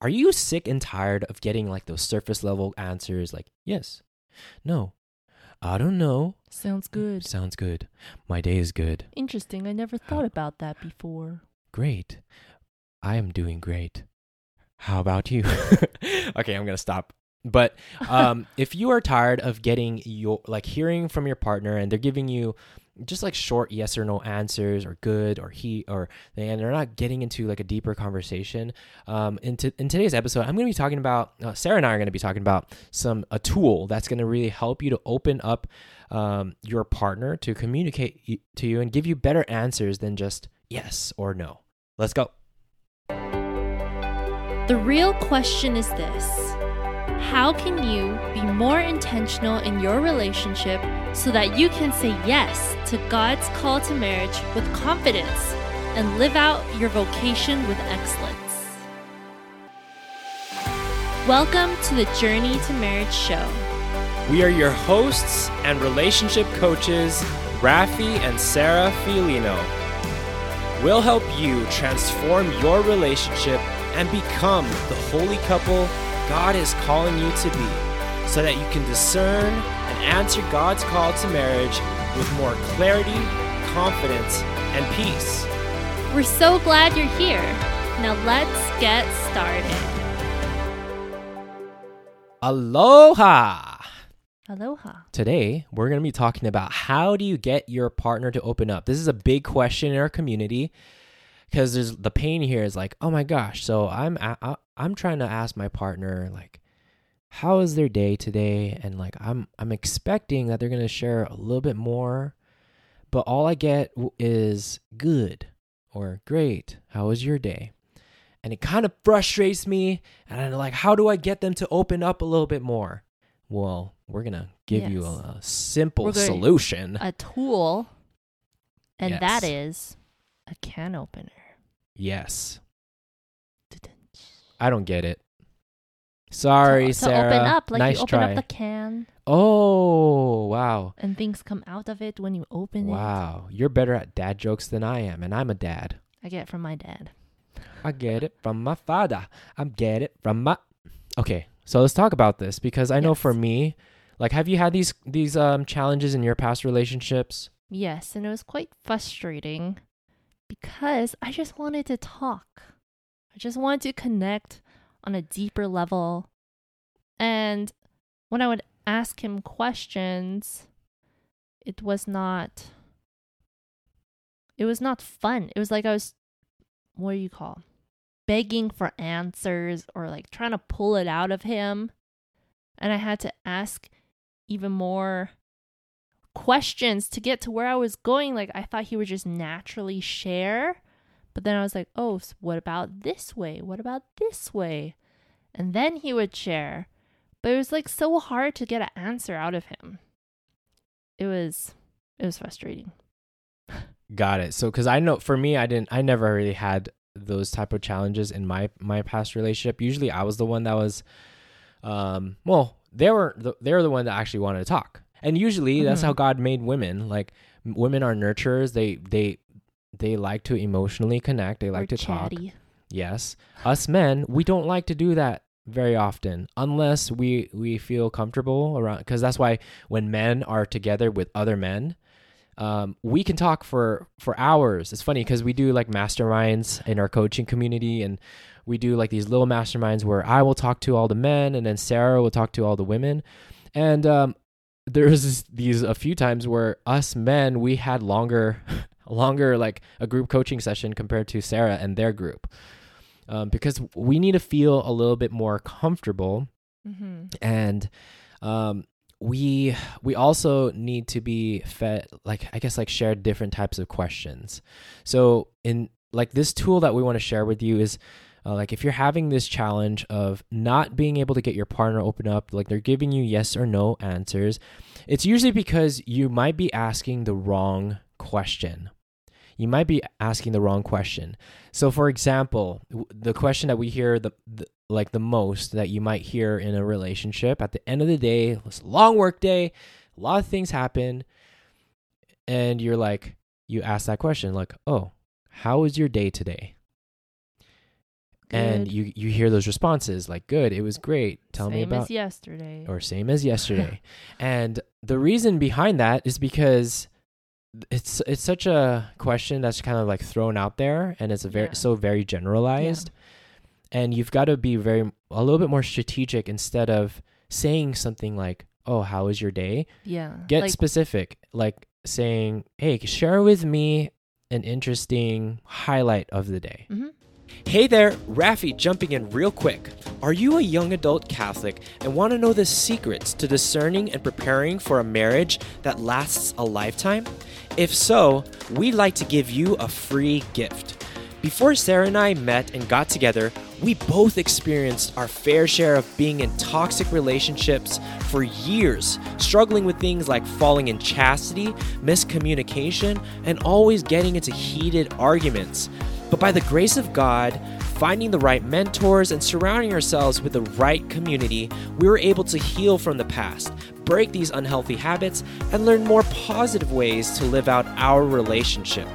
Are you sick and tired of getting like those surface level answers like yes, no, I don't know. Sounds good. Sounds good. My day is good. Interesting. I never thought about that before. Great. I am doing great. How about you? okay, I'm going to stop. But um, if you are tired of getting your like hearing from your partner and they're giving you just like short yes or no answers or good or he or and they're not getting into like a deeper conversation. Um in, t- in today's episode i'm going to be talking about uh, sarah and i are going to be talking about some a tool that's going to really help you to open up um, your partner to communicate to you and give you better answers than just yes or no. Let's go. The real question is this how can you be more intentional in your relationship so that you can say yes to God's call to marriage with confidence and live out your vocation with excellence? Welcome to the Journey to Marriage show. We are your hosts and relationship coaches, Rafi and Sarah Filino. We'll help you transform your relationship and become the holy couple God is calling you to be so that you can discern and answer God's call to marriage with more clarity, confidence, and peace. We're so glad you're here. Now let's get started. Aloha! Aloha. Today, we're going to be talking about how do you get your partner to open up. This is a big question in our community because there's the pain here is like, oh my gosh. So I'm I, I'm trying to ask my partner like, how is their day today, and like I'm I'm expecting that they're gonna share a little bit more, but all I get is good or great. How was your day? And it kind of frustrates me, and I'm like, how do I get them to open up a little bit more? Well, we're gonna give yes. you a, a simple solution, a tool, and yes. that is a can opener. Yes. I don't get it. Sorry, to, Sarah. To open up, like nice you open try. up the can. Oh, wow. And things come out of it when you open wow. it. Wow. You're better at dad jokes than I am, and I'm a dad. I get it from my dad. I get it from my father. I get it from my Okay, so let's talk about this because I know for me, like have you had these these um challenges in your past relationships? Yes, and it was quite frustrating because I just wanted to talk. I just wanted to connect on a deeper level. And when I would ask him questions, it was not it was not fun. It was like I was what do you call? begging for answers or like trying to pull it out of him. And I had to ask even more questions to get to where I was going. Like I thought he would just naturally share. But then I was like, oh, so what about this way? What about this way? And then he would share. But it was like so hard to get an answer out of him. It was it was frustrating. Got it. So cuz I know for me I didn't I never really had those type of challenges in my my past relationship. Usually I was the one that was um well, they were the, they were the one that actually wanted to talk. And usually mm-hmm. that's how God made women. Like women are nurturers. They they they like to emotionally connect. They like to chatty. talk. Yes. Us men, we don't like to do that very often unless we we feel comfortable around cuz that's why when men are together with other men, um, we can talk for for hours. It's funny because we do like masterminds in our coaching community, and we do like these little masterminds where I will talk to all the men, and then Sarah will talk to all the women, and um, there's these a few times where us men we had longer longer like a group coaching session compared to Sarah and their group. Um, because we need to feel a little bit more comfortable mm-hmm. and um, we we also need to be fed like i guess like shared different types of questions. So in like this tool that we want to share with you is uh, like if you're having this challenge of not being able to get your partner open up like they're giving you yes or no answers it's usually because you might be asking the wrong question you might be asking the wrong question. So for example the question that we hear the, the like the most that you might hear in a relationship at the end of the day it's a long work day a lot of things happen and you're like you ask that question like oh how was your day today? And you you hear those responses like good it was great. Tell me Same about as yesterday. or same as yesterday. And the reason behind that is because it's it's such a question that's kind of like thrown out there and it's a very Yeah. so very generalized and you've got to be very a little bit more strategic instead of saying something like oh how was your day yeah. get like, specific like saying hey share with me an interesting highlight of the day mhm. Hey there, Rafi jumping in real quick. Are you a young adult Catholic and want to know the secrets to discerning and preparing for a marriage that lasts a lifetime? If so, we'd like to give you a free gift. Before Sarah and I met and got together, we both experienced our fair share of being in toxic relationships for years, struggling with things like falling in chastity, miscommunication, and always getting into heated arguments. But by the grace of God, finding the right mentors and surrounding ourselves with the right community, we were able to heal from the past, break these unhealthy habits, and learn more positive ways to live out our relationship.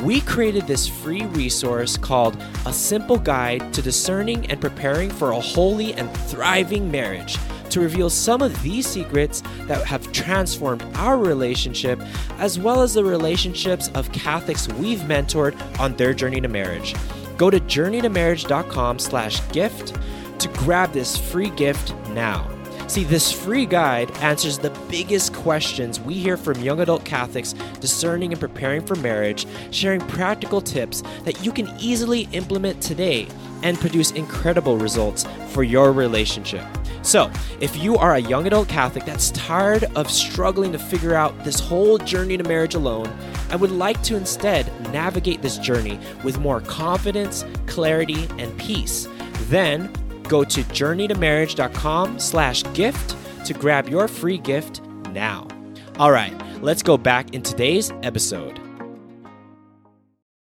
We created this free resource called A Simple Guide to Discerning and Preparing for a Holy and Thriving Marriage to reveal some of these secrets that have transformed our relationship as well as the relationships of Catholics we've mentored on their journey to marriage. Go to journeytomarriage.com slash gift to grab this free gift now. See, this free guide answers the biggest questions we hear from young adult Catholics discerning and preparing for marriage, sharing practical tips that you can easily implement today and produce incredible results for your relationship. So, if you are a young adult Catholic that's tired of struggling to figure out this whole journey to marriage alone and would like to instead navigate this journey with more confidence, clarity, and peace, then go to journeytomarriage.com slash gift to grab your free gift now. All right, let's go back in today's episode.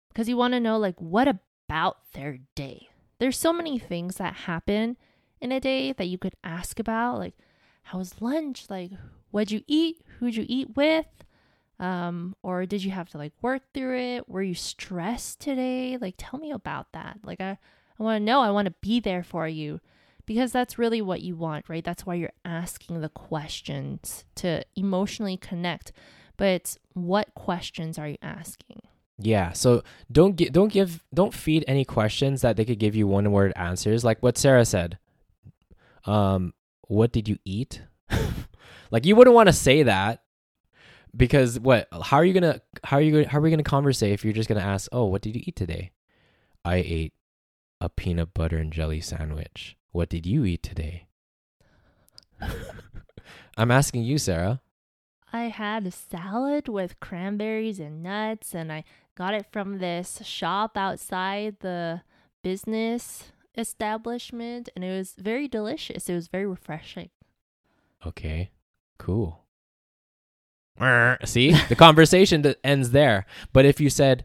because you want to know like what about their day there's so many things that happen in a day that you could ask about like how was lunch? Like what'd you eat? Who'd you eat with? Um or did you have to like work through it? Were you stressed today? Like tell me about that. Like i i want to know. I want to be there for you. Because that's really what you want right? That's why you're asking the questions to emotionally connect. But what questions are you asking? Yeah, so don't gi- don't give don't feed any questions that they could give you one word answers. Like what Sarah said. Um what did you eat? like you wouldn't want to say that because what how are you to how are you gonna, how are we to converse if you're just to ask, "Oh, what did you eat today?" I ate a peanut butter and jelly sandwich. What did you eat today? I'm asking you, Sarah. I had a salad with cranberries and nuts, and I got it from this shop outside the business establishment, and it was very delicious. It was very refreshing. Okay, cool. See, the conversation that ends there. But if you said,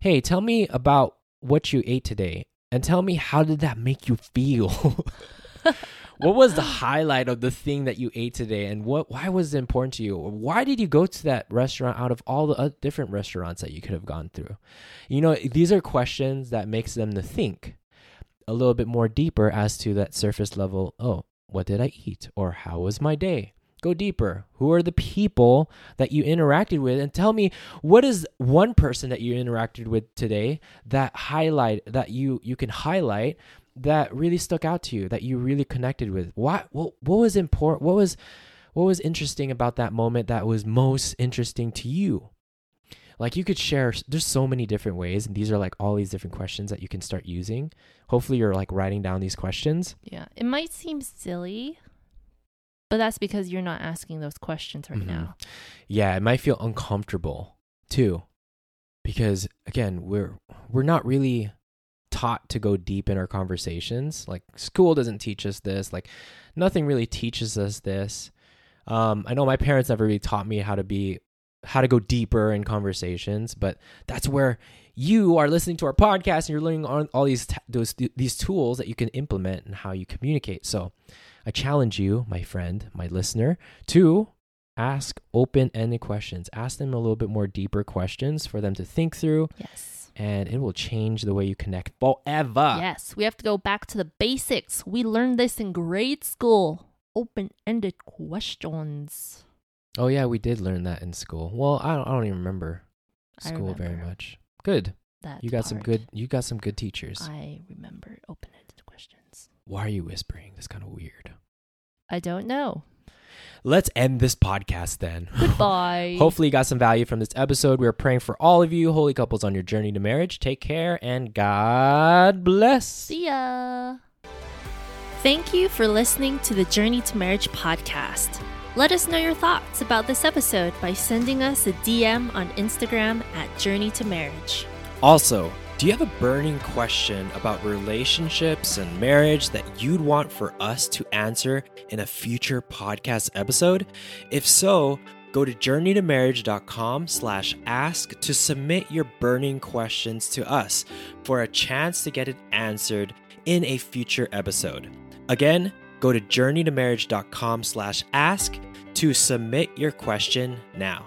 "Hey, tell me about what you ate today," and tell me how did that make you feel? what was the highlight of the thing that you ate today, and what? Why was it important to you? Why did you go to that restaurant out of all the different restaurants that you could have gone through? You know, these are questions that makes them to think a little bit more deeper as to that surface level. Oh, what did I eat? Or how was my day? Go deeper. Who are the people that you interacted with? And tell me what is one person that you interacted with today that highlight that you you can highlight that really stuck out to you, that you really connected with. What what, what was important? What was what was interesting about that moment that was most interesting to you? Like you could share there's so many different ways and these are like all these different questions that you can start using. Hopefully you're like writing down these questions. Yeah, it might seem silly, but that's because you're not asking those questions right Mhm. now. yeah it might feel uncomfortable too because again we're we're not really taught to go deep in our conversations like school doesn't teach us this like nothing really teaches us this um i know my parents never really taught me how to be how to go deeper in conversations but that's where you are listening to our podcast and you're learning on all these t- those these tools that you can implement and how you communicate so i challenge you my friend my listener to ask open-ended questions ask them a little bit more deeper questions for them to think through Yes. and it will change the way you connect forever. Yes, we have to go back to the basics. We learned this in grade school. Open-ended questions. Oh yeah, we did learn that in school. Well, I don't, I don't even remember school very much. Good. That you got some good. You got some good teachers. I remember open-ended questions. Why are you whispering? That's kind of weird. I don't know. Let's end this podcast then. Goodbye. Hopefully, you got some value from this episode. We're praying for all of you, holy couples, on your journey to marriage. Take care and God bless. See ya. Thank you for listening to the Journey to Marriage podcast. Let us know your thoughts about this episode by sending us a DM on Instagram at Journey to Marriage. Also, do you have a burning question about relationships and marriage that you'd want for us to answer in a future podcast episode? If so, go to journeytomarriage.com slash ask to submit your burning questions to us for a chance to get it answered in a future episode. Again, go to journeytomarriage.com slash ask to submit your question now.